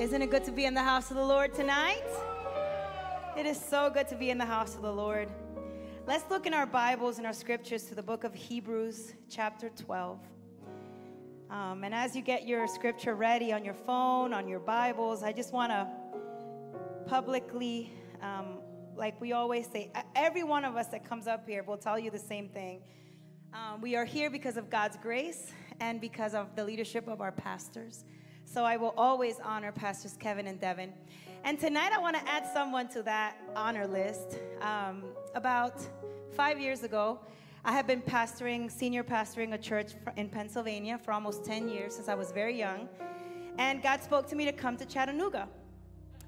Isn't it good to be in the house of the Lord tonight? It is so good to be in the house of the Lord. Let's look in our Bibles and our scriptures to the book of Hebrews, chapter 12. Um, and as you get your scripture ready on your phone, on your Bibles, I just want to publicly, um, like we always say, every one of us that comes up here will tell you the same thing. Um, we are here because of God's grace and because of the leadership of our pastors. So I will always honor Pastors Kevin and Devin. And tonight I want to add someone to that honor list. Um, about five years ago, I have been pastoring, senior pastoring a church in Pennsylvania for almost 10 years since I was very young. And God spoke to me to come to Chattanooga.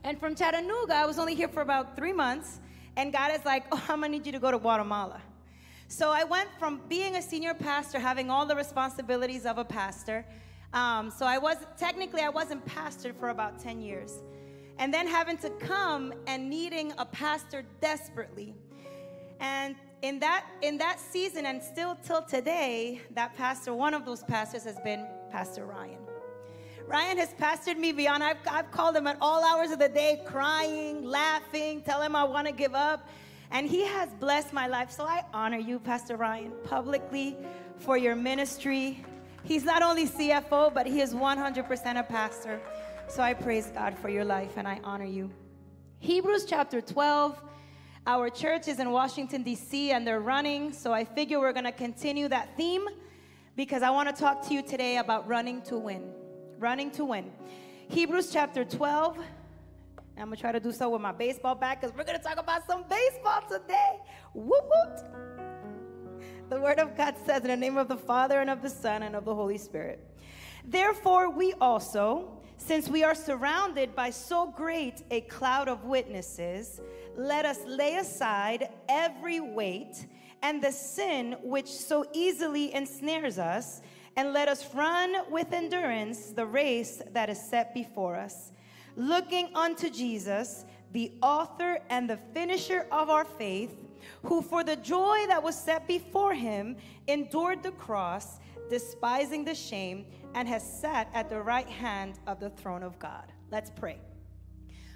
And from Chattanooga, I was only here for about three months. And God is like, oh, I'm going to need you to go to Guatemala. So I went from being a senior pastor, having all the responsibilities of a pastor, um, so I was technically I wasn't pastored for about 10 years. And then having to come and needing a pastor desperately. And in that in that season and still till today, that pastor, one of those pastors has been Pastor Ryan. Ryan has pastored me beyond. I've, I've called him at all hours of the day, crying, laughing, tell him I want to give up. And he has blessed my life. So I honor you, Pastor Ryan, publicly for your ministry, He's not only CFO, but he is 100% a pastor. So I praise God for your life and I honor you. Hebrews chapter 12. Our church is in Washington, D.C., and they're running. So I figure we're going to continue that theme because I want to talk to you today about running to win. Running to win. Hebrews chapter 12. I'm going to try to do so with my baseball bat because we're going to talk about some baseball today. Whoop. The Word of God says, in the name of the Father, and of the Son, and of the Holy Spirit. Therefore, we also, since we are surrounded by so great a cloud of witnesses, let us lay aside every weight and the sin which so easily ensnares us, and let us run with endurance the race that is set before us, looking unto Jesus, the author and the finisher of our faith who for the joy that was set before him endured the cross, despising the shame, and has sat at the right hand of the throne of God. Let's pray.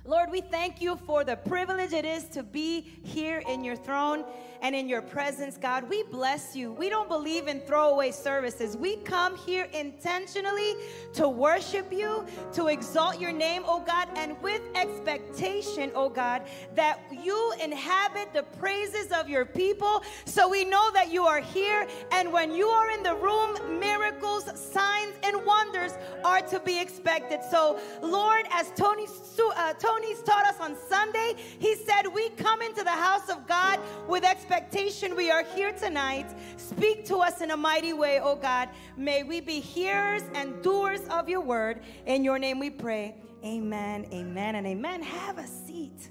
Lord, we thank you for the privilege it is to be here in your throne and in your presence, God. We bless you. We don't believe in throwaway services. We come here intentionally to worship you, to exalt your name, oh God, and with expectation, oh God, that you inhabit the praises of your people. So we know that you are here, and when you are in the room, miracles, signs, and wonders are to be expected. So, Lord, as Tony, uh, Tony Tony's taught us on Sunday. He said, We come into the house of God with expectation. We are here tonight. Speak to us in a mighty way, oh God. May we be hearers and doers of your word. In your name we pray. Amen, amen, and amen. Have a seat.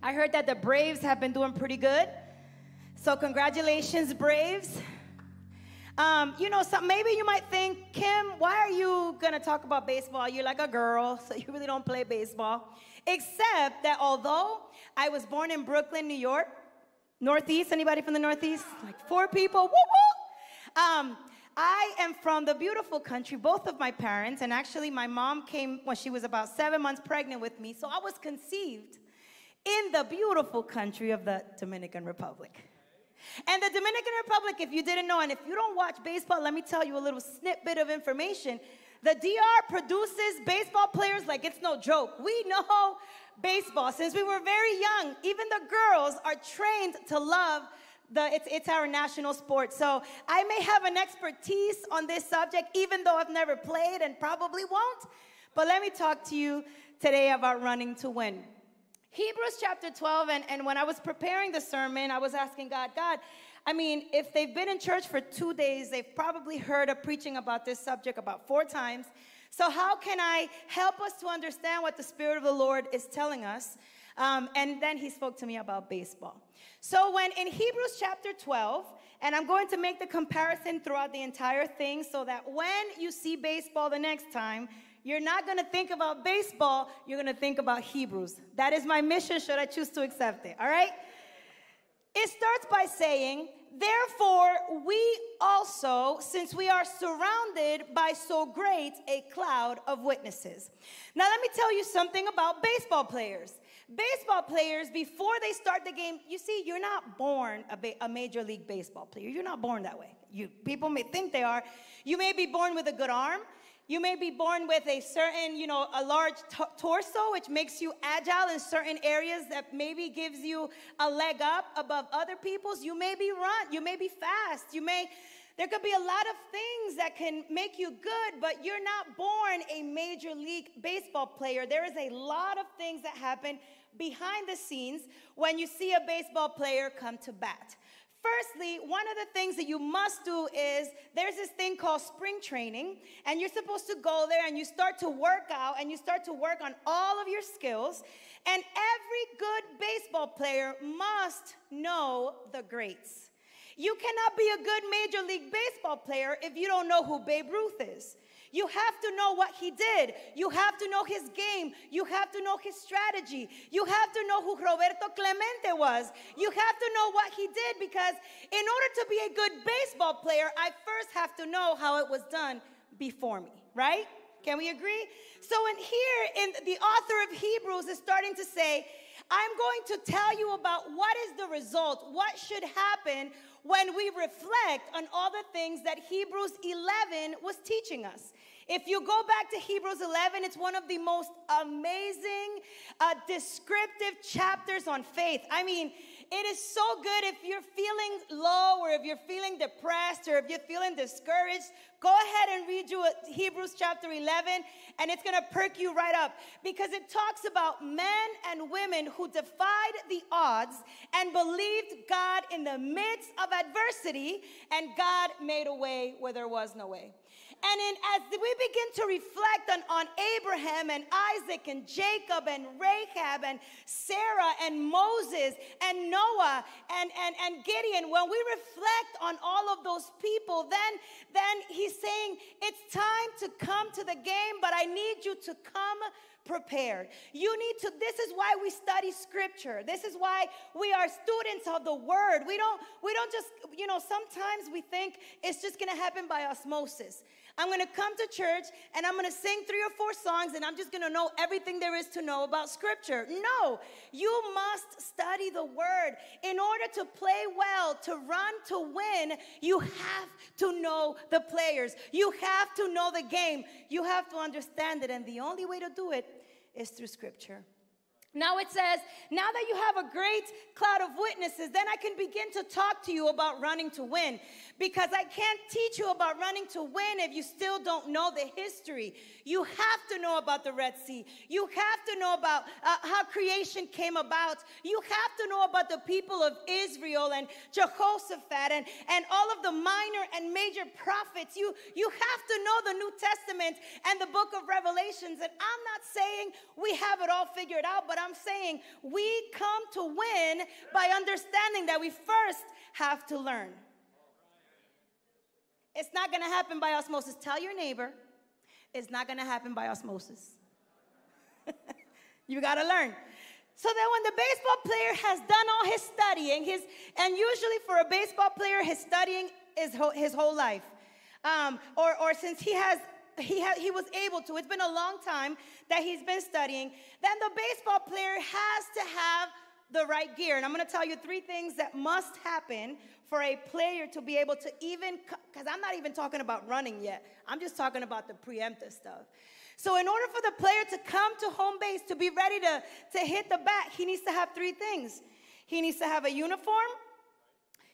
I heard that the Braves have been doing pretty good. So, congratulations, Braves. Um, you know, so maybe you might think, Kim, why are you gonna talk about baseball? You're like a girl, so you really don't play baseball. Except that although I was born in Brooklyn, New York, Northeast, anybody from the Northeast? Like four people, woo woo. Um, I am from the beautiful country, both of my parents, and actually my mom came when she was about seven months pregnant with me, so I was conceived in the beautiful country of the Dominican Republic. And the Dominican Republic, if you didn't know, and if you don't watch baseball, let me tell you a little snippet of information. The DR produces baseball players like it's no joke. We know baseball since we were very young. Even the girls are trained to love the, it's, it's our national sport. So I may have an expertise on this subject, even though I've never played and probably won't. But let me talk to you today about running to win. Hebrews chapter 12, and, and when I was preparing the sermon, I was asking God, God, I mean, if they've been in church for two days, they've probably heard a preaching about this subject about four times. So, how can I help us to understand what the Spirit of the Lord is telling us? Um, and then he spoke to me about baseball. So, when in Hebrews chapter 12, and I'm going to make the comparison throughout the entire thing so that when you see baseball the next time, you're not going to think about baseball, you're going to think about Hebrews. That is my mission, should I choose to accept it, all right? It starts by saying, Therefore, we also, since we are surrounded by so great a cloud of witnesses. Now, let me tell you something about baseball players. Baseball players, before they start the game, you see, you're not born a, ba- a major league baseball player. You're not born that way. You people may think they are. You may be born with a good arm. You may be born with a certain, you know, a large torso, which makes you agile in certain areas that maybe gives you a leg up above other people's. You may be run, you may be fast, you may, there could be a lot of things that can make you good, but you're not born a major league baseball player. There is a lot of things that happen behind the scenes when you see a baseball player come to bat. Firstly, one of the things that you must do is there's this thing called spring training, and you're supposed to go there and you start to work out and you start to work on all of your skills. And every good baseball player must know the greats. You cannot be a good Major League Baseball player if you don't know who Babe Ruth is. You have to know what he did. You have to know his game. You have to know his strategy. You have to know who Roberto Clemente was. You have to know what he did because in order to be a good baseball player, I first have to know how it was done before me, right? Can we agree? So in here, in the author of Hebrews is starting to say, I'm going to tell you about what is the result, what should happen when we reflect on all the things that Hebrews 11 was teaching us. If you go back to Hebrews 11, it's one of the most amazing, uh, descriptive chapters on faith. I mean, it is so good if you're feeling low or if you're feeling depressed or if you're feeling discouraged. Go ahead and read you Hebrews chapter 11, and it's gonna perk you right up because it talks about men and women who defied the odds and believed God in the midst of adversity, and God made a way where there was no way. And in, as we begin to reflect on, on Abraham and Isaac and Jacob and Rahab and Sarah and Moses and Noah and, and, and Gideon, when we reflect on all of those people, then, then he's saying, it's time to come to the game, but I need you to come prepared. You need to, this is why we study scripture. This is why we are students of the word. We don't, we don't just, you know, sometimes we think it's just gonna happen by osmosis. I'm to come to church and I'm to sing three or four songs and I'm just to know everything there is to know about scripture. No, you must study the word. In order to play well, to run, to win, you have to know the players. You have to know the game. You have to understand it. And the only way to do it is through scripture. Now it says, now that you have a great cloud of witnesses, then I can begin to talk to you about running to win. Because I can't teach you about running to win if you still don't know the history. You have to know about the Red Sea. You have to know about uh, how creation came about. You have to know about the people of Israel and Jehoshaphat and, and all of the minor and major prophets. You, you have to know the New Testament and the book of Revelations. And I'm not saying we have it all figured out, but I'm saying we come to win by understanding that we first have to learn. It's not going to happen by osmosis. Tell your neighbor, it's not going to happen by osmosis. you got to learn. So that when the baseball player has done all his studying, his and usually for a baseball player, his studying is ho- his whole life, um, or or since he has he ha- he was able to. It's been a long time that he's been studying. Then the baseball player has to have the right gear, and I'm going to tell you three things that must happen for a player to be able to even, because I'm not even talking about running yet, I'm just talking about the preemptive stuff. So, in order for the player to come to home base, to be ready to, to hit the bat, he needs to have three things he needs to have a uniform,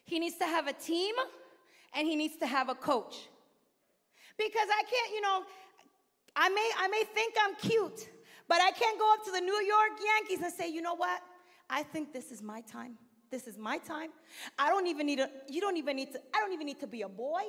he needs to have a team, and he needs to have a coach. Because I can't, you know, I may, I may think I'm cute, but I can't go up to the New York Yankees and say, you know what? I think this is my time. This is my time. I don't even need to, you don't even need to, I don't even need to be a boy.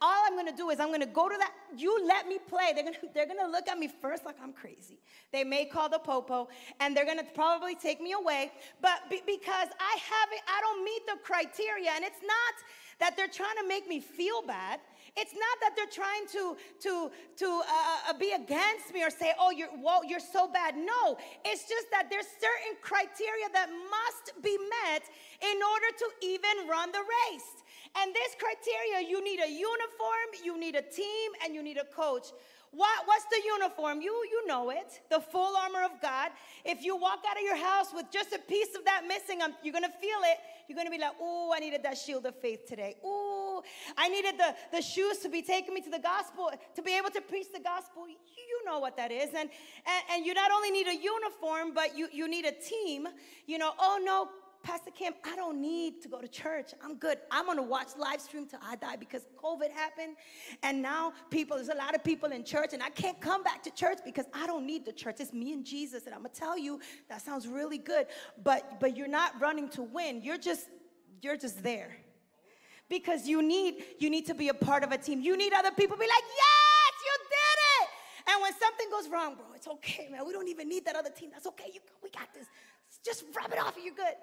All I'm gonna do is I'm gonna go to that, you let me play. They're gonna, they're gonna look at me first like I'm crazy. They may call the popo and they're gonna probably take me away, but be, because I haven't, I don't meet the criteria and it's not that they're trying to make me feel bad. It's not that they're trying to, to, to uh, uh, be against me or say, oh, you're, well, you're so bad. No, it's just that there's certain criteria that must be met in order to even run the race. And this criteria, you need a uniform, you need a team, and you need a coach. What, what's the uniform? You, you know it. The full armor of God. If you walk out of your house with just a piece of that missing, um, you're going to feel it. You're going to be like, oh, I needed that shield of faith today. Oh, I needed the, the shoes to be taking me to the gospel, to be able to preach the gospel. You, you know what that is. And, and, and you not only need a uniform, but you, you need a team. You know, oh, no, Pastor Kim, I don't need to go to church. I'm good. I'm going to watch live stream till I die because COVID happened. And now people, there's a lot of people in church, and I can't come back to church because I don't need the church. It's me and Jesus. And I'm going to tell you, that sounds really good. But, but you're not running to win. You're just, you're just there. Because you need, you need to be a part of a team. You need other people be like, yes, you did it. And when something goes wrong, bro, it's okay, man. We don't even need that other team. That's okay. You, we got this. Just rub it off and you're good.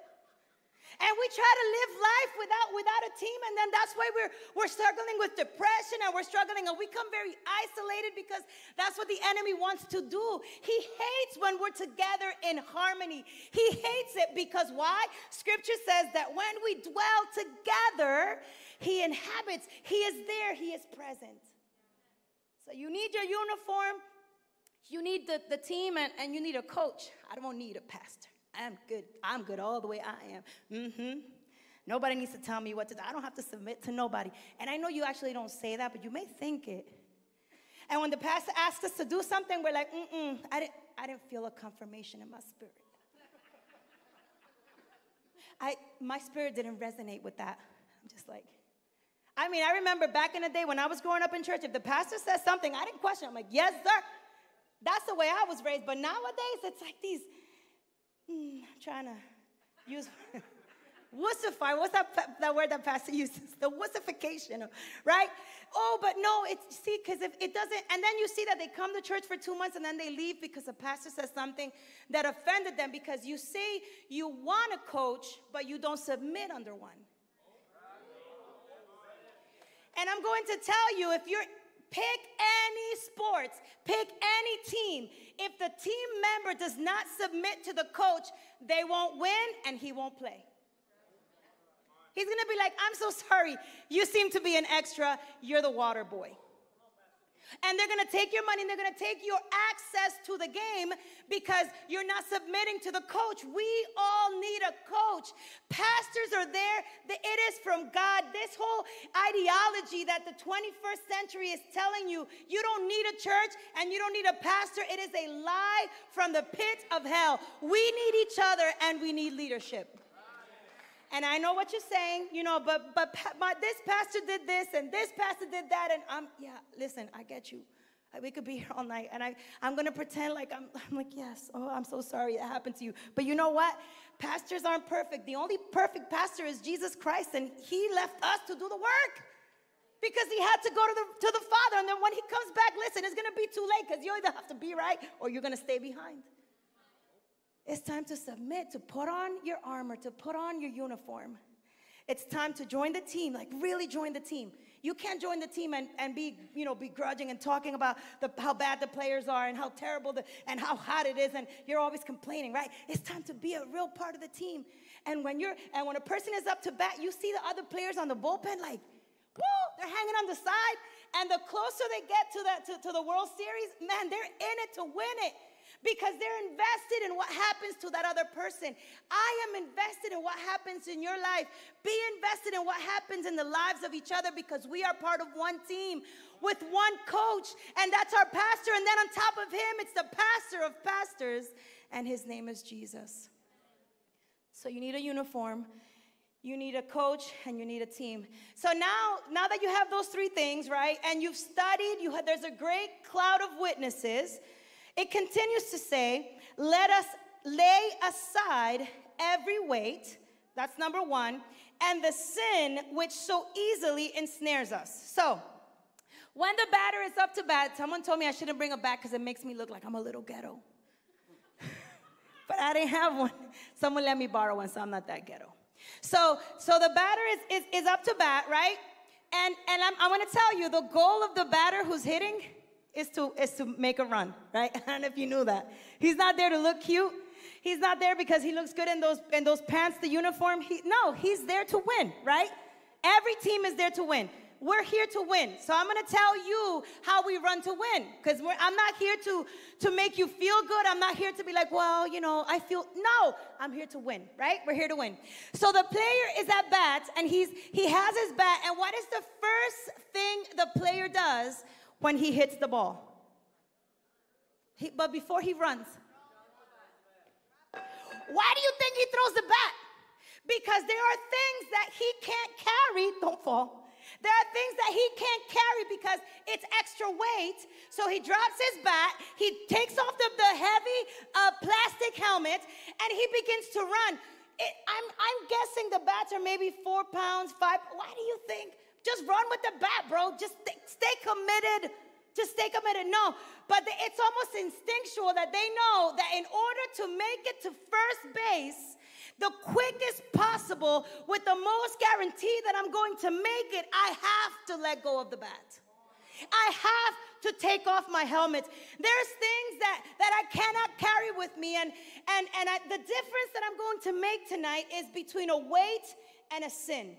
And we try to live life without, without a team, and then that's why we're, we're struggling with depression and we're struggling and we come very isolated because that's what the enemy wants to do. He hates when we're together in harmony. He hates it because why? Scripture says that when we dwell together, he inhabits, he is there, he is present. So you need your uniform, you need the, the team, and, and you need a coach. I don't need a pastor. I'm good. I'm good all the way I am. Mm-hmm. Nobody needs to tell me what to do. I don't have to submit to nobody. And I know you actually don't say that, but you may think it. And when the pastor asks us to do something, we're like, mm-mm, I didn't, I didn't feel a confirmation in my spirit. I, my spirit didn't resonate with that. I'm just like, I mean, I remember back in the day when I was growing up in church, if the pastor says something, I didn't question. I'm like, yes, sir. That's the way I was raised. But nowadays, it's like these I'm trying to use wussify. What's that, that word that pastor uses? The wussification, right? Oh, but no, it's, see, because if it doesn't, and then you see that they come to church for two months and then they leave because the pastor says something that offended them because you say you want a coach, but you don't submit under one. And I'm going to tell you if you're Pick any sports, pick any team. If the team member does not submit to the coach, they won't win and he won't play. He's gonna be like, I'm so sorry. You seem to be an extra. You're the water boy. And they're gonna take your money and they're gonna take your access to the game because you're not submitting to the coach. We all need a coach. Pastors are there, it is from God. This whole ideology that the 21st century is telling you you don't need a church and you don't need a pastor, it is a lie from the pit of hell. We need each other and we need leadership. And I know what you're saying, you know, but but my, this pastor did this and this pastor did that, and I'm yeah. Listen, I get you. We could be here all night, and I I'm gonna pretend like I'm I'm like yes. Oh, I'm so sorry that happened to you. But you know what? Pastors aren't perfect. The only perfect pastor is Jesus Christ, and He left us to do the work because He had to go to the to the Father. And then when He comes back, listen, it's gonna be too late because you either have to be right or you're gonna stay behind. It's time to submit, to put on your armor, to put on your uniform. It's time to join the team, like really join the team. You can't join the team and, and be, you know, begrudging and talking about the, how bad the players are and how terrible the, and how hot it is, and you're always complaining, right? It's time to be a real part of the team. And when you're and when a person is up to bat, you see the other players on the bullpen, like, woo, they're hanging on the side. And the closer they get to that to, to the World Series, man, they're in it to win it because they're invested in what happens to that other person. I am invested in what happens in your life. Be invested in what happens in the lives of each other because we are part of one team with one coach, and that's our pastor. And then on top of him, it's the pastor of pastors, and his name is Jesus. So you need a uniform you need a coach and you need a team so now now that you have those three things right and you've studied you have, there's a great cloud of witnesses it continues to say, let us lay aside every weight, that's number one, and the sin which so easily ensnares us. So, when the batter is up to bat, someone told me I shouldn't bring a bat because it makes me look like I'm a little ghetto. but I didn't have one. Someone let me borrow one, so I'm not that ghetto. So, so the batter is, is, is up to bat, right? And, and I'm, I'm going to tell you the goal of the batter who's hitting is to, is to make a run, right? I don't know if you knew that. He's not there to look cute. He's not there because he looks good in those in those pants, the uniform. He, no, he's there to win, right? Every team is there to win. We're here to win. So I'm going to tell you how we run to win because I'm not here to, to make you feel good. I'm not here to be like, well, you know, I feel. No, I'm here to win, right? We're here to win. So the player is at bat and he's, he has his bat. And what is the first thing the player does when he hits the ball? He, but before he runs, why do you think he throws the bat? Because there are things that he can't carry. Don't fall there are things that he can't carry because it's extra weight. So he drops his bat, he takes off the, the heavy uh, plastic helmet, and he begins to run. It, I'm, I'm guessing the bats are maybe four pounds, five. Why do you think? Just run with the bat, bro. Just stay, committed. Just stay committed. No, but it's almost instinctual that they know that in order to make it to first base, the quickest possible with the most guarantee that I'm going to make it, I have to let go of the bat. I have to take off my helmet. There's things that, that I cannot carry with me. And, and, and I, the difference that I'm going to make tonight is between a weight and a sin.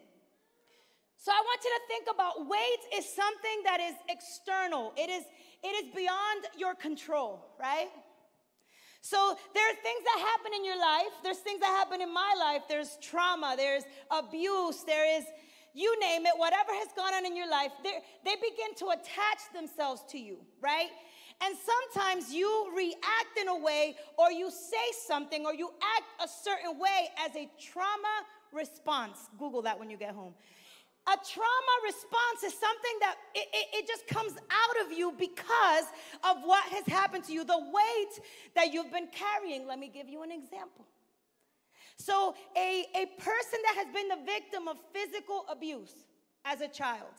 So I want you to think about weight is something that is external. It is, it is beyond your control, right? So there are things that happen in your life. There's things that happen in my life. There's trauma, there's abuse, there is, you name it, whatever has gone on in your life, they begin to attach themselves to you, right? And sometimes you react in a way, or you say something, or you act a certain way as a trauma response. Google that when you get home. A trauma response is something that it, it, it, just comes out of you because of what has happened to you, the weight that you've been carrying. Let me give you an example. So, a, a person that has been the victim of physical abuse as a child,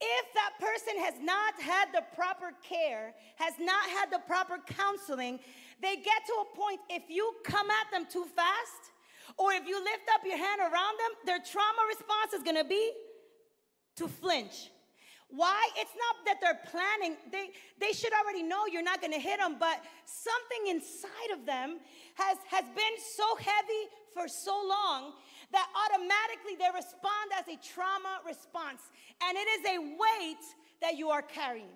if that person has not had the proper care, has not had the proper counseling, they get to a point, if you come at them too fast, or if you lift up your hand around them, their trauma response is gonna be to flinch. Why? It's not that they're planning. They, they should already know you're not gonna hit them, but something inside of them has, has been so heavy for so long that automatically they respond as a trauma response. And it is a weight that you are carrying.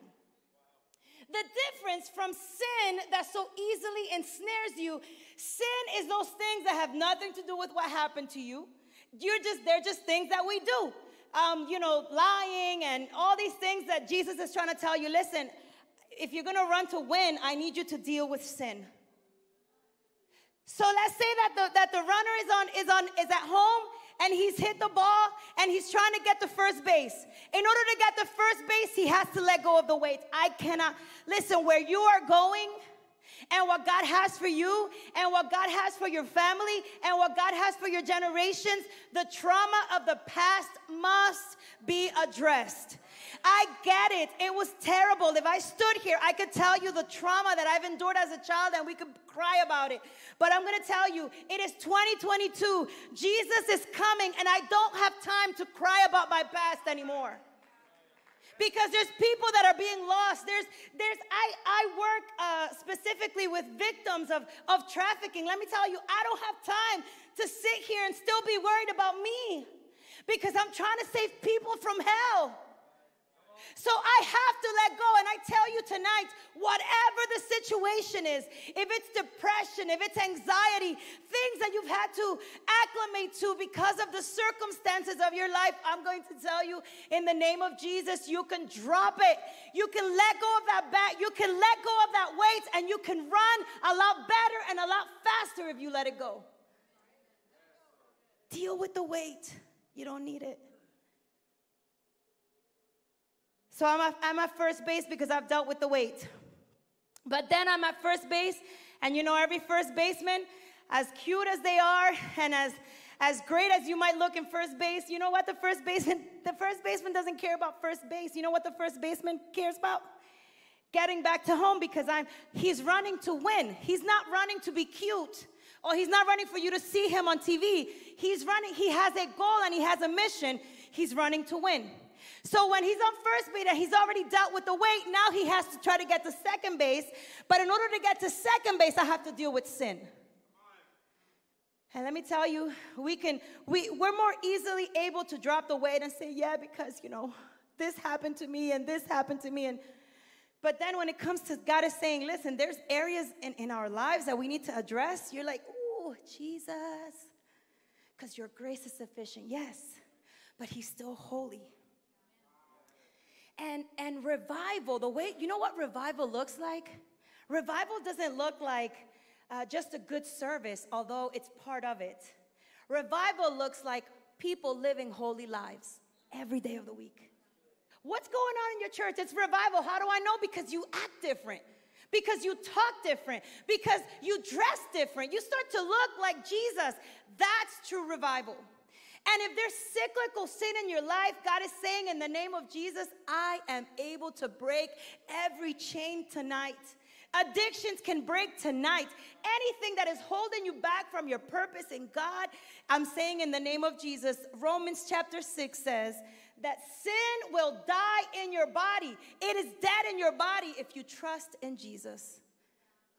The difference from sin that so easily ensnares you, sin is those things that have nothing to do with what happened to you. You're just, they're just things that we do. Um, you know, lying and all these things that Jesus is trying to tell you. Listen, if you're gonna run to win, I need you to deal with sin. So let's say that the, that the runner is on is on is at home and he's hit the ball and he's trying to get the first base. In order to get the first base, he has to let go of the weight. I cannot listen where you are going and what God has for you and what God has for your family and what God has for your generations, the trauma of the past must be addressed. I get it. It was terrible. If I stood here, I could tell you the trauma that I've endured as a child and we could cry about it. But I'm going to tell you, it is 2022. Jesus is coming and I don't have time to cry about my past anymore because there's people that are being lost. There's there's i i work uh, specifically with victims of of trafficking. Let me tell you i don't have time to sit here and still be worried about me because i'm trying to save people from hell so I have to let go. And I tell you tonight, whatever the situation is, if it's depression, if it's anxiety, things that you've had to acclimate to because of the circumstances of your life, I'm going to tell you in the name of Jesus, you can drop it. You can let go of that bat. You can let go of that weight and you can run a lot better and a lot faster if you let it go. Deal with the weight. You don't need it. So I'm at, I'm at first base because I've dealt with the weight. But then I'm at first base, and you know, every first baseman, as cute as they are, and as as great as you might look in first base, you know what the first baseman the first baseman doesn't care about first base. You know what the first baseman cares about? Getting back to home because I'm he's running to win. He's not running to be cute. Or he's not running for you to see him on TV. He's running, he has a goal and he has a mission. He's running to win. So when he's on first base and he's already dealt with the weight, now he has to try to get to second base. But in order to get to second base, I have to deal with sin. And let me tell you, we can, we, we're more easily able to drop the weight and say, yeah, because, you know, this happened to me and this happened to me. And, but then when it comes to God is saying, listen, there's areas in, in our lives that we need to address. You're like, oh, Jesus, because your grace is sufficient. Yes, but he's still holy. And, and revival, the way, you know what revival looks like? Revival doesn't look like uh, just a good service, although it's part of it. Revival looks like people living holy lives every day of the week. What's going on in your church? It's revival. How do I know? Because you act different, because you talk different, because you dress different. You start to look like Jesus. That's true revival. And if there's cyclical sin in your life, God is saying, in the name of Jesus, I am able to break every chain tonight. Addictions can break tonight. Anything that is holding you back from your purpose in God, I'm saying in the name of Jesus, Romans chapter 6 says that sin will die in your body. It is dead in your body if you trust in Jesus.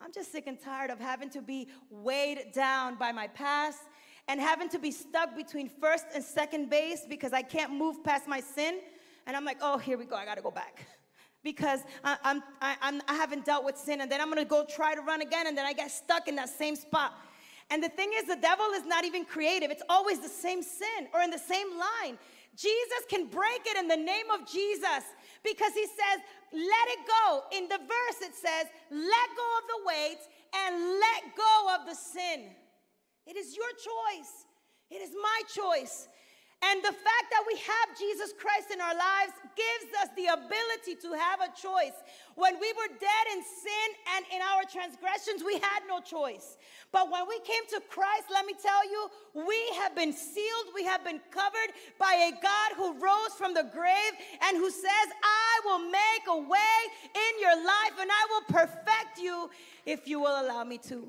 I'm just sick and tired of having to be weighed down by my past and having to be stuck between first and second base because I can't move past my sin. And I'm like, oh, here we go, I gotta go back because I, I'm, I, I'm, I haven't dealt with sin, and then I'm gonna go try to run again, and then I get stuck in that same spot. And the thing is, the devil is not even creative, it's always the same sin or in the same line. Jesus can break it in the name of Jesus because he says, let it go. In the verse, it says, let go of the weight and let go of the sin. It is your choice, it is my choice. And the fact that we have Jesus Christ in our lives gives us the ability to have a choice. When we were dead in sin and in our transgressions, we had no choice. But when we came to Christ, let me tell you, we have been sealed, we have been covered by a God who rose from the grave and who says, I will make a way in your life and I will perfect you if you will allow me to.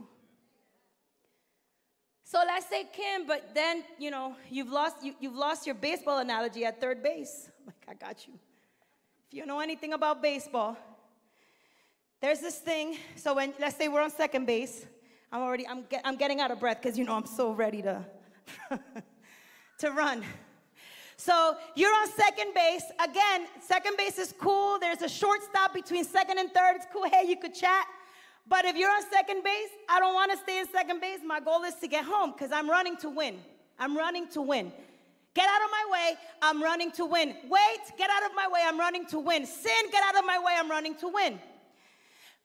So let's say Kim, but then you know you've lost you, you've lost your baseball analogy at third base. Oh I'm like, I got you. If you know anything about baseball, there's this thing. So when let's say we're on second base, I'm already I'm get, I'm getting out of breath because you know I'm so ready to to run. So you're on second base. Again, second base is cool. There's a shortstop between second and third. It's cool. Hey, you could chat. But if you're on second base, I don't want to stay in second base. My goal is to get home because I'm running to win. I'm running to win. Get out of my way, I'm running to win. Wait, get out of my way, I'm running to win. Sin, get out of my way, I'm running to win.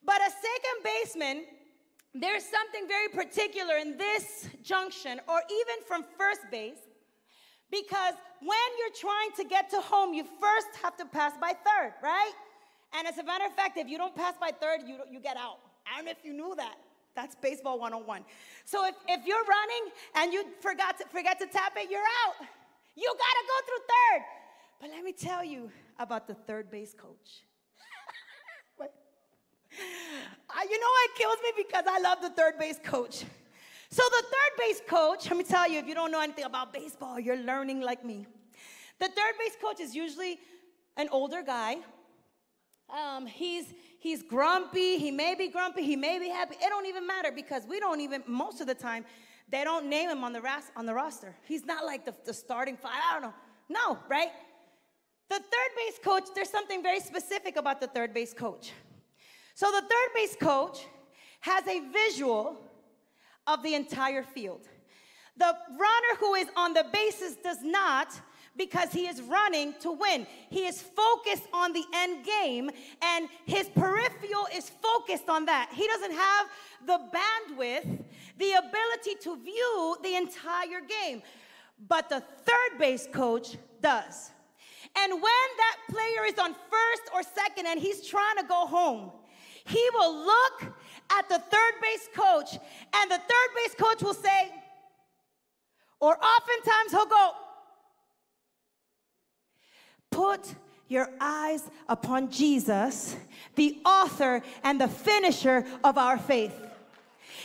But a second baseman, there's something very particular in this junction, or even from first base, because when you're trying to get to home, you first have to pass by third, right? And as a matter of fact, if you don't pass by third, you, you get out. I don't know if you knew that. That's baseball 101. So if, if you're running and you forgot to, forget to tap it, you're out. You gotta go through third. But let me tell you about the third base coach. you know it kills me because I love the third base coach. So the third base coach, let me tell you, if you don't know anything about baseball, you're learning like me. The third base coach is usually an older guy. Um, he's He's grumpy. He may be grumpy. He may be happy. It don't even matter because we don't even, most of the time, they don't name him on the, ras- on the roster. He's not like the, the starting five. I don't know. No, right? The third base coach, there's something very specific about the third base coach. So the third base coach has a visual of the entire field. The runner who is on the bases does not because he is running to win. He is focused on the end game and his peripheral is focused on that. He doesn't have the bandwidth, the ability to view the entire game. But the third base coach does. And when that player is on first or second and he's trying to go home, he will look at the third base coach, and the third base coach will say, or oftentimes he'll go, Put your eyes upon Jesus, the author and the finisher of our faith.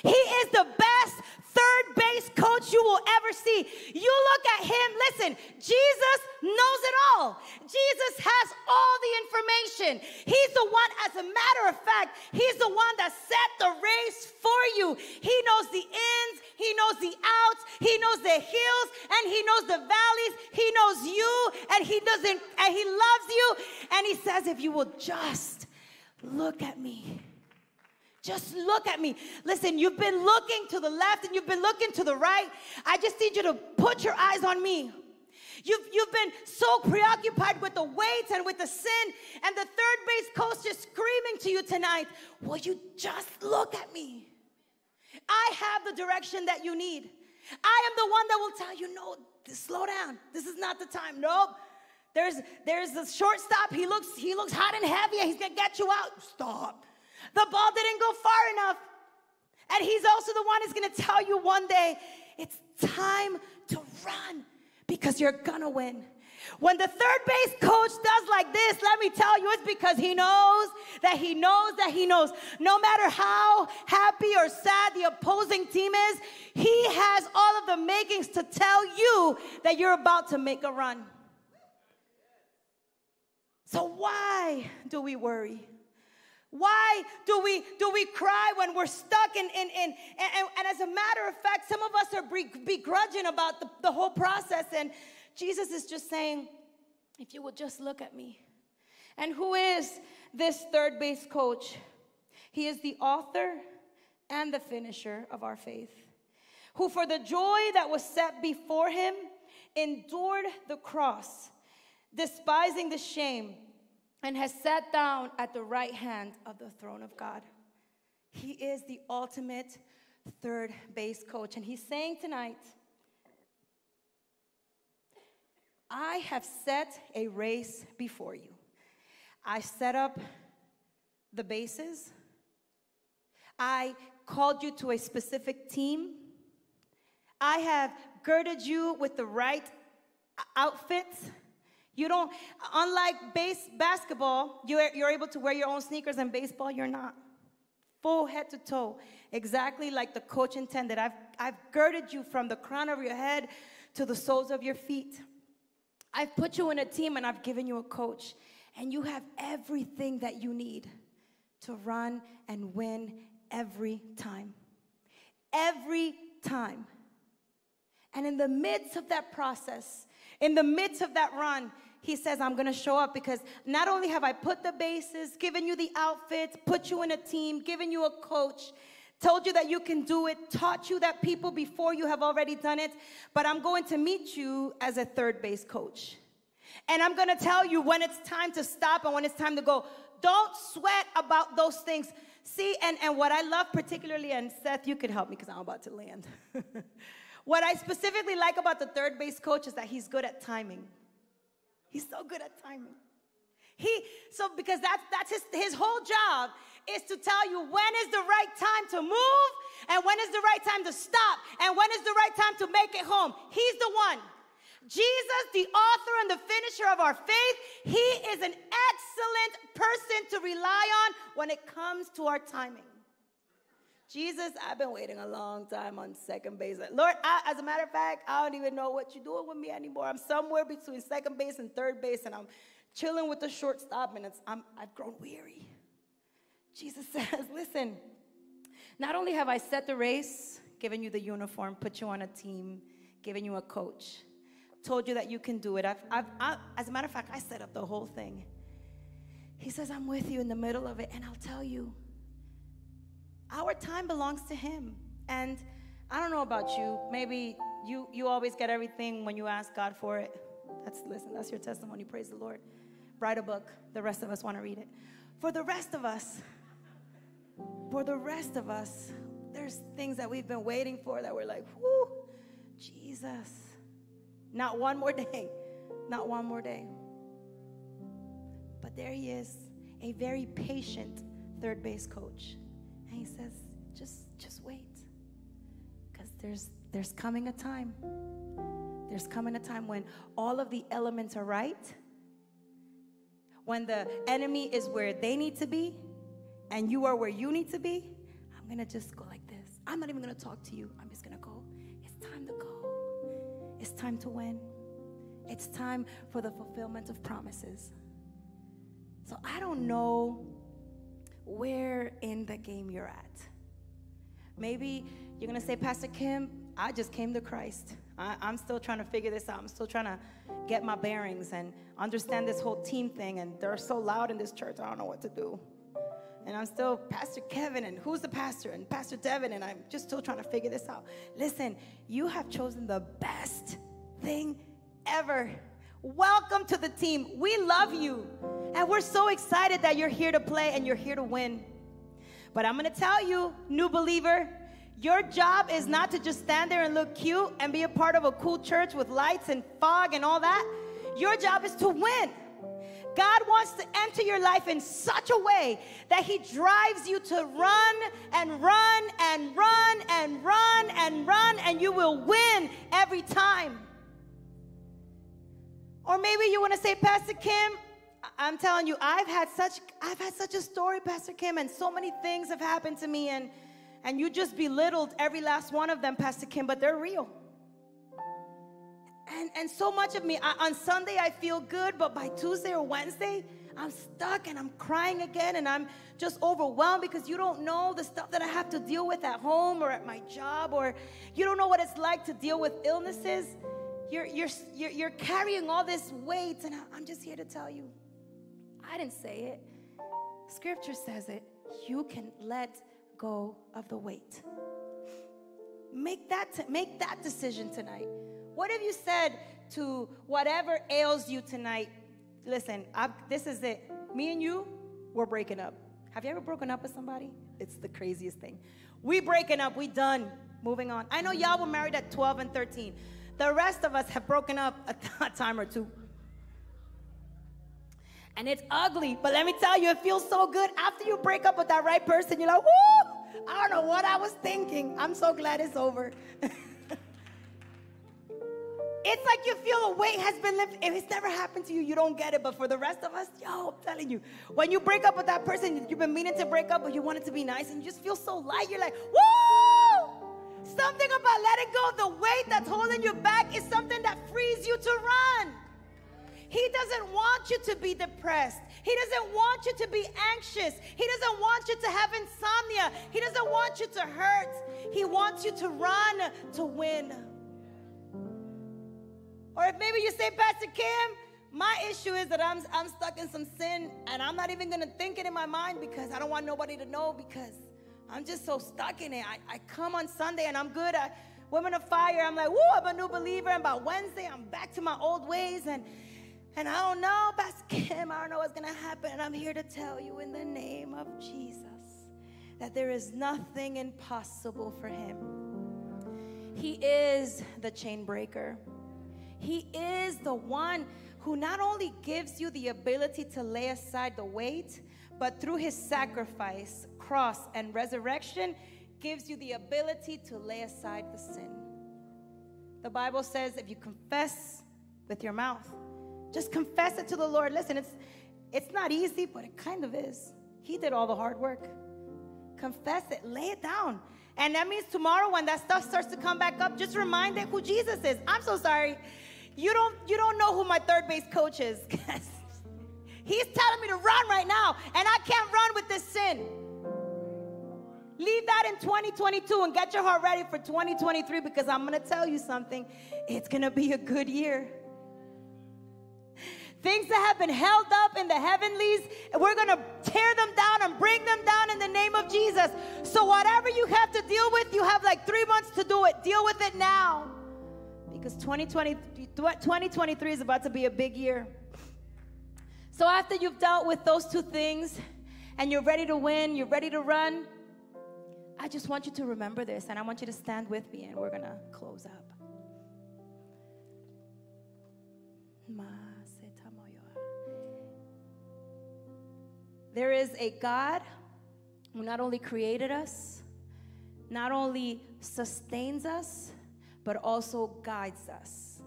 He is the best third base coach you will ever see. You look at him, listen, Jesus knows it all. Jesus has all the information. He's the one, as a matter of fact, he's the one that set the race for you. He knows the ins, he knows the outs, He knows the hills, and He knows the valleys. He knows you, and He doesn't, and He loves you. And He says, if you will just look at me. Just look at me. Listen, you've been looking to the left and you've been looking to the right. I just need you to put your eyes on me. You've, you've been so preoccupied with the weights and with the sin, and the third base coach is screaming to you tonight, Will you just look at me? I have the direction that you need. I am the one that will tell you, No, slow down. This is not the time. Nope. There's there's a shortstop. He looks he looks hot and heavy, and he's gonna get you out. Stop. The ball didn't go far enough. And he's also the one who's gonna tell you one day, it's time to run because you're gonna win. When the third base coach does like this, let me tell you, it's because he knows that he knows that he knows. No matter how happy or sad the opposing team is, he has all of the makings to tell you that you're about to make a run. So, why do we worry? Why do we do we cry when we're stuck in, in, in and, and as a matter of fact, some of us are begrudging about the, the whole process. And Jesus is just saying, if you will just look at me. And who is this third base coach? He is the author and the finisher of our faith, who for the joy that was set before him endured the cross, despising the shame and has sat down at the right hand of the throne of God. He is the ultimate third base coach. And he's saying tonight, I have set a race before you. I set up the bases. I called you to a specific team. I have girded you with the right outfits you don't, unlike base basketball, you're, you're able to wear your own sneakers, and baseball, you're not. Full head to toe, exactly like the coach intended. I've, I've girded you from the crown of your head to the soles of your feet. I've put you in a team and I've given you a coach, and you have everything that you need to run and win every time. Every time. And in the midst of that process, in the midst of that run, he says, I'm gonna show up because not only have I put the bases, given you the outfits, put you in a team, given you a coach, told you that you can do it, taught you that people before you have already done it, but I'm going to meet you as a third base coach. And I'm gonna tell you when it's time to stop and when it's time to go. Don't sweat about those things. See, and, and what I love particularly, and Seth, you could help me because I'm about to land. what I specifically like about the third base coach is that he's good at timing. He's so good at timing. He so because that's that's his his whole job is to tell you when is the right time to move and when is the right time to stop and when is the right time to make it home. He's the one. Jesus, the author and the finisher of our faith, he is an excellent person to rely on when it comes to our timing. Jesus, I've been waiting a long time on second base. Lord, I, as a matter of fact, I don't even know what you're doing with me anymore. I'm somewhere between second base and third base, and I'm chilling with the shortstop, and it's, I'm, I've grown weary. Jesus says, Listen, not only have I set the race, given you the uniform, put you on a team, given you a coach, told you that you can do it. I've, I've, I, as a matter of fact, I set up the whole thing. He says, I'm with you in the middle of it, and I'll tell you our time belongs to Him. And I don't know about you. Maybe you you always get everything when you ask God for it. That's listen. That's your testimony. Praise the Lord. Write a book. The rest of us want to read it. For the rest of us, for the rest of us, there's things that we've been waiting for that we're like, whoo, Jesus. Not one more day. Not one more day. But there he is, a very patient third base coach. And he says, just, just wait. Because there's, there's coming a time. There's coming a time when all of the elements are right, when the enemy is where they need to be, and you are where you need to be. I'm gonna just go like this. I'm not even gonna talk to you. I'm just gonna go. It's time to go. It's time to win. It's time for the fulfillment of promises. So I don't know where in the game you're at. Maybe you're gonna say, Pastor Kim, I just came to Christ. I, I'm still trying to figure this out. I'm still trying to get my bearings and understand this whole team thing. And they're so loud in this church, I don't know what to do. And I'm still Pastor Kevin, and who's the pastor? And Pastor Devin, and I'm just still trying to figure this out. Listen, you have chosen the best thing ever. Welcome to the team. We love you. And we're so excited that you're here to play and you're here to win. But I'm to tell you, new believer, your job is not to just stand there and look cute and be a part of a cool church with lights and fog and all that. Your job is to win. God wants to enter your life in such a way that He drives you to run and run and run and run and run, and you will win every time. Or maybe you want to say, Pastor Kim, I'm telling you, I've had such I've had such a story, Pastor Kim, and so many things have happened to me, and and you just belittled every last one of them, Pastor Kim, but they're real. And and so much of me I, on Sunday I feel good, but by Tuesday or Wednesday I'm stuck and I'm crying again, and I'm just overwhelmed because you don't know the stuff that I have to deal with at home or at my job, or you don't know what it's like to deal with illnesses. You're, you're, you're, you're carrying all this weight, and I'm just here to tell you I didn't say it. Scripture says it. You can let go of the weight. Make that, t- make that decision tonight. What have you said to whatever ails you tonight? Listen, I've, this is it. Me and you, we're breaking up. Have you ever broken up with somebody? It's the craziest thing. We breaking up. We done. Moving on. I know y'all were married at 12 and 13. The rest of us have broken up a time or two and it's ugly. But let me tell you, it feels so good after you break up with that right person. You're like, whoo! I don't know what I was thinking. I'm so glad it's over. it's like you feel a weight has been lifted. If it's never happened to you, you don't get it. But for the rest of us, yo, I'm telling you, when you break up with that person, you've been meaning to break up, but you wanted to be nice, and you just feel so light. You're like, woo! Something about letting go of the weight that's holding you back is something that frees you to run. He doesn't want you to be depressed. He doesn't want you to be anxious. He doesn't want you to have insomnia. He doesn't want you to hurt. He wants you to run to win. Or if maybe you say, Pastor Kim, my issue is that I'm, I'm stuck in some sin and I'm not even going to think it in my mind because I don't want nobody to know because I'm just so stuck in it. I, I come on Sunday and I'm good at Women of Fire. I'm like, whoo, I'm a new believer. And by Wednesday, I'm back to my old ways. And and I don't know, Pastor Kim, I don't know what's going to happen. And I'm here to tell you in the name of Jesus that there is nothing impossible for him. He is the chain breaker. He is the one who not only gives you the ability to lay aside the weight, but through his sacrifice, cross, and resurrection, gives you the ability to lay aside the sin. The Bible says if you confess with your mouth just confess it to the Lord. Listen, it's it's not easy, but it kind of is. He did all the hard work. Confess it, lay it down. And that means tomorrow when that stuff starts to come back up, just remind it who Jesus is. I'm so sorry. You don't you don't know who my third base coach is. He's telling me to run right now, and I can't run with this sin. Leave that in 2022 and get your heart ready for 2023 because I'm going to tell you something. It's going to be a good year. Things that have been held up in the heavenlies, we're going to tear them down and bring them down in the name of Jesus. So, whatever you have to deal with, you have like three months to do it. Deal with it now. Because 2020, 2023 is about to be a big year. So, after you've dealt with those two things and you're ready to win, you're ready to run, I just want you to remember this and I want you to stand with me and we're going to close up. My There is a God who not only created us, not only sustains us, but also guides us.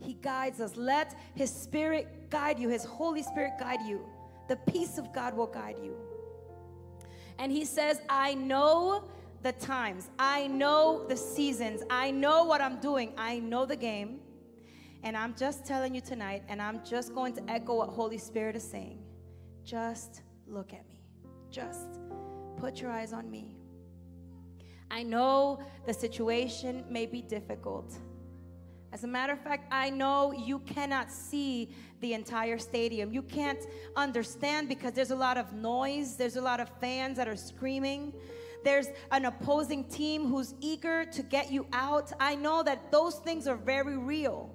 He guides us. Let His Spirit guide you, His Holy Spirit guide you. The peace of God will guide you. And He says, I know the times, I know the seasons, I know what I'm doing, I know the game. And I'm just telling you tonight, and I'm just going to echo what Holy Spirit is saying. Just look at me. Just put your eyes on me. I know the situation may be difficult. As a matter of fact, I know you cannot see the entire stadium. You can't understand because there's a lot of noise, there's a lot of fans that are screaming. There's an opposing team who's eager to get you out. I know that those things are very real.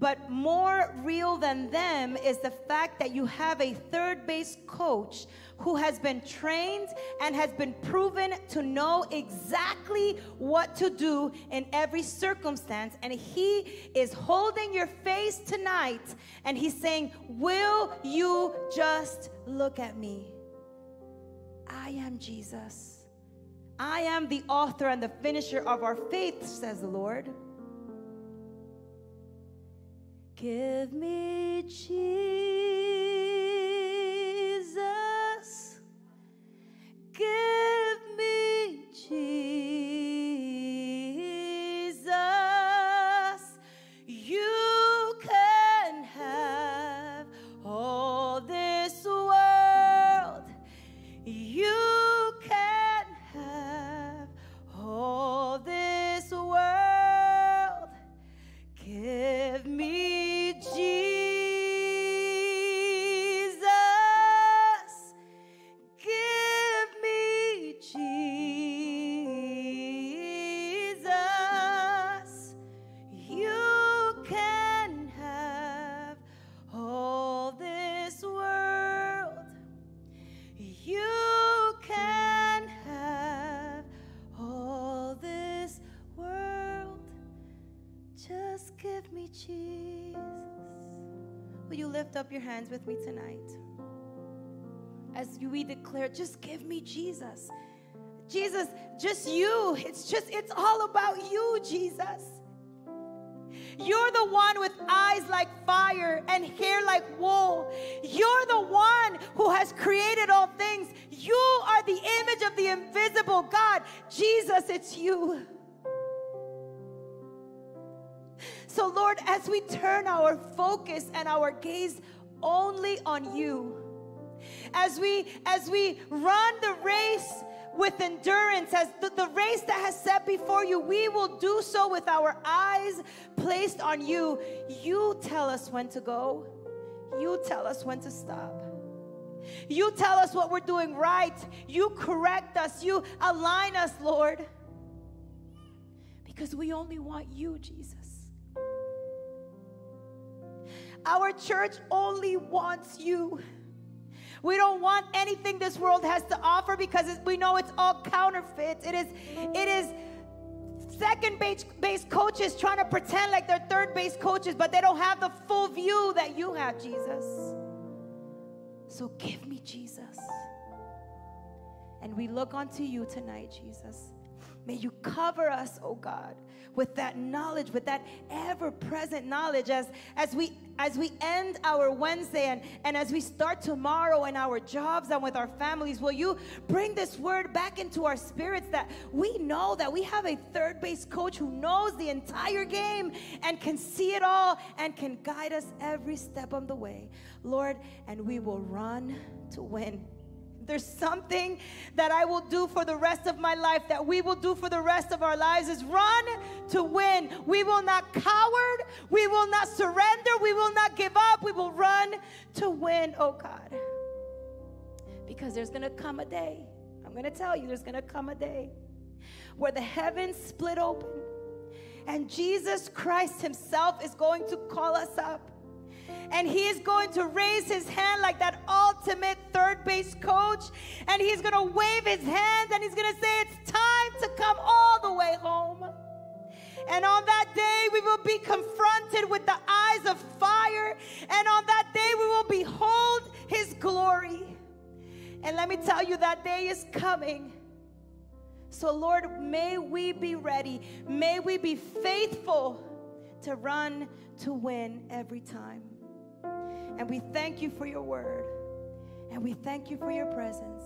But more real than them is the fact that you have a third base coach who has been trained and has been proven to know exactly what to do in every circumstance. And he is holding your face tonight and he's saying, Will you just look at me? I am Jesus. I am the author and the finisher of our faith, says the Lord. Give me Jesus. Give Jesus. Will you lift up your hands with me tonight? As we declare, just give me Jesus. Jesus, just you. It's just, it's all about you, Jesus. You're the one with eyes like fire and hair like wool. You're the one who has created all things. You are the image of the invisible God. Jesus, it's you. So, Lord, as we turn our focus and our gaze only on you, as we as we run the race with endurance as the, the race that has set before you we will do so with our eyes placed on you. You tell us when to go. You tell us when to stop. You tell us what we're doing right. You correct us. You align us lord. Because we only want you jesus our church only wants you we don't want anything this world has to offer because we know it's all counterfeit. It is, it is second base, base coaches trying to pretend like they're third base coaches, but they don't have the full view that you have, Jesus. So give me Jesus. And we look unto you tonight, Jesus. May you cover us, oh God, with that knowledge, with that ever-present knowledge as, as we as we end our Wednesday and, and as we start tomorrow in our jobs and with our families, will you bring this word back into our spirits that we know that we have a third base coach who knows the entire game and can see it all and can guide us every step of the way, Lord, and we will run to win there's something that I will do for the rest of my life, that we will do for the rest of our lives, is run to win. We will not coward. We will not surrender. We will not give up. We will run to win, oh God. Because there's going to come a day, I'm going to tell you, there's going to come a day where the heavens split open and Jesus Christ Himself is going to call us up and he is going to raise his hand like that ultimate third base coach. And he's going to wave his hand and he's going to say it's time to come all the way home. And on that day we will be confronted with the eyes of fire. And on that day we will behold his glory. And let me tell you that day is coming. So lord may we be ready. May we be faithful to run to win every time and we thank you for your word. And we thank you for your presence.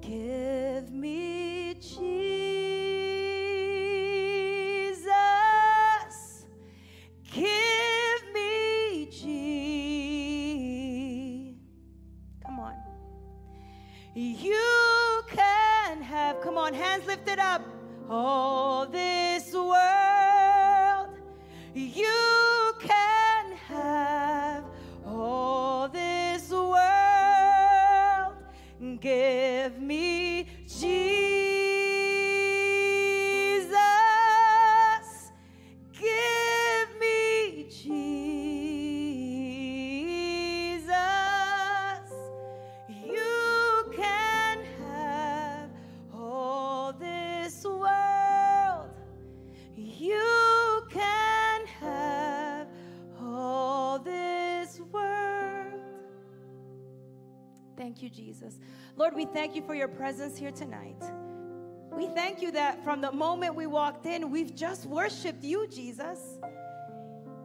Give me Jesus. Give me Jesus. Come on. You can have, come on, hands lifted up. all this world. You Lord, we thank you for your presence here tonight. We thank you that from the moment we walked in, we've just worshiped you, Jesus.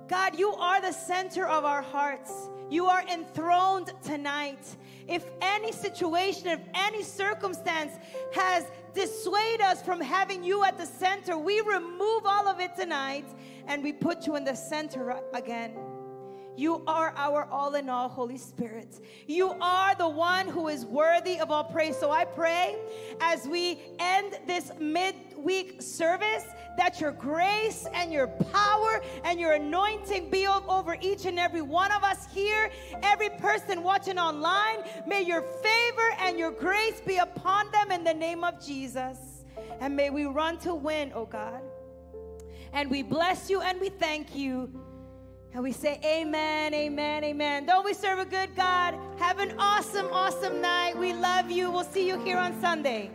God, you are the center of our hearts. You are enthroned tonight. If any situation, if any circumstance has dissuaded us from having you at the center, we remove all of it tonight and we put you in the center again. You are our all in all, Holy Spirit. You are the one who is worthy of all praise. So I pray as we end this midweek service that your grace and your power and your anointing be over each and every one of us here, every person watching online. May your favor and your grace be upon them in the name of Jesus. And may we run to win, oh God. And we bless you and we thank you. And we say, Amen, Amen, Amen. Don't we serve a good God? Have an awesome, awesome night. We love you. We'll see you here on Sunday.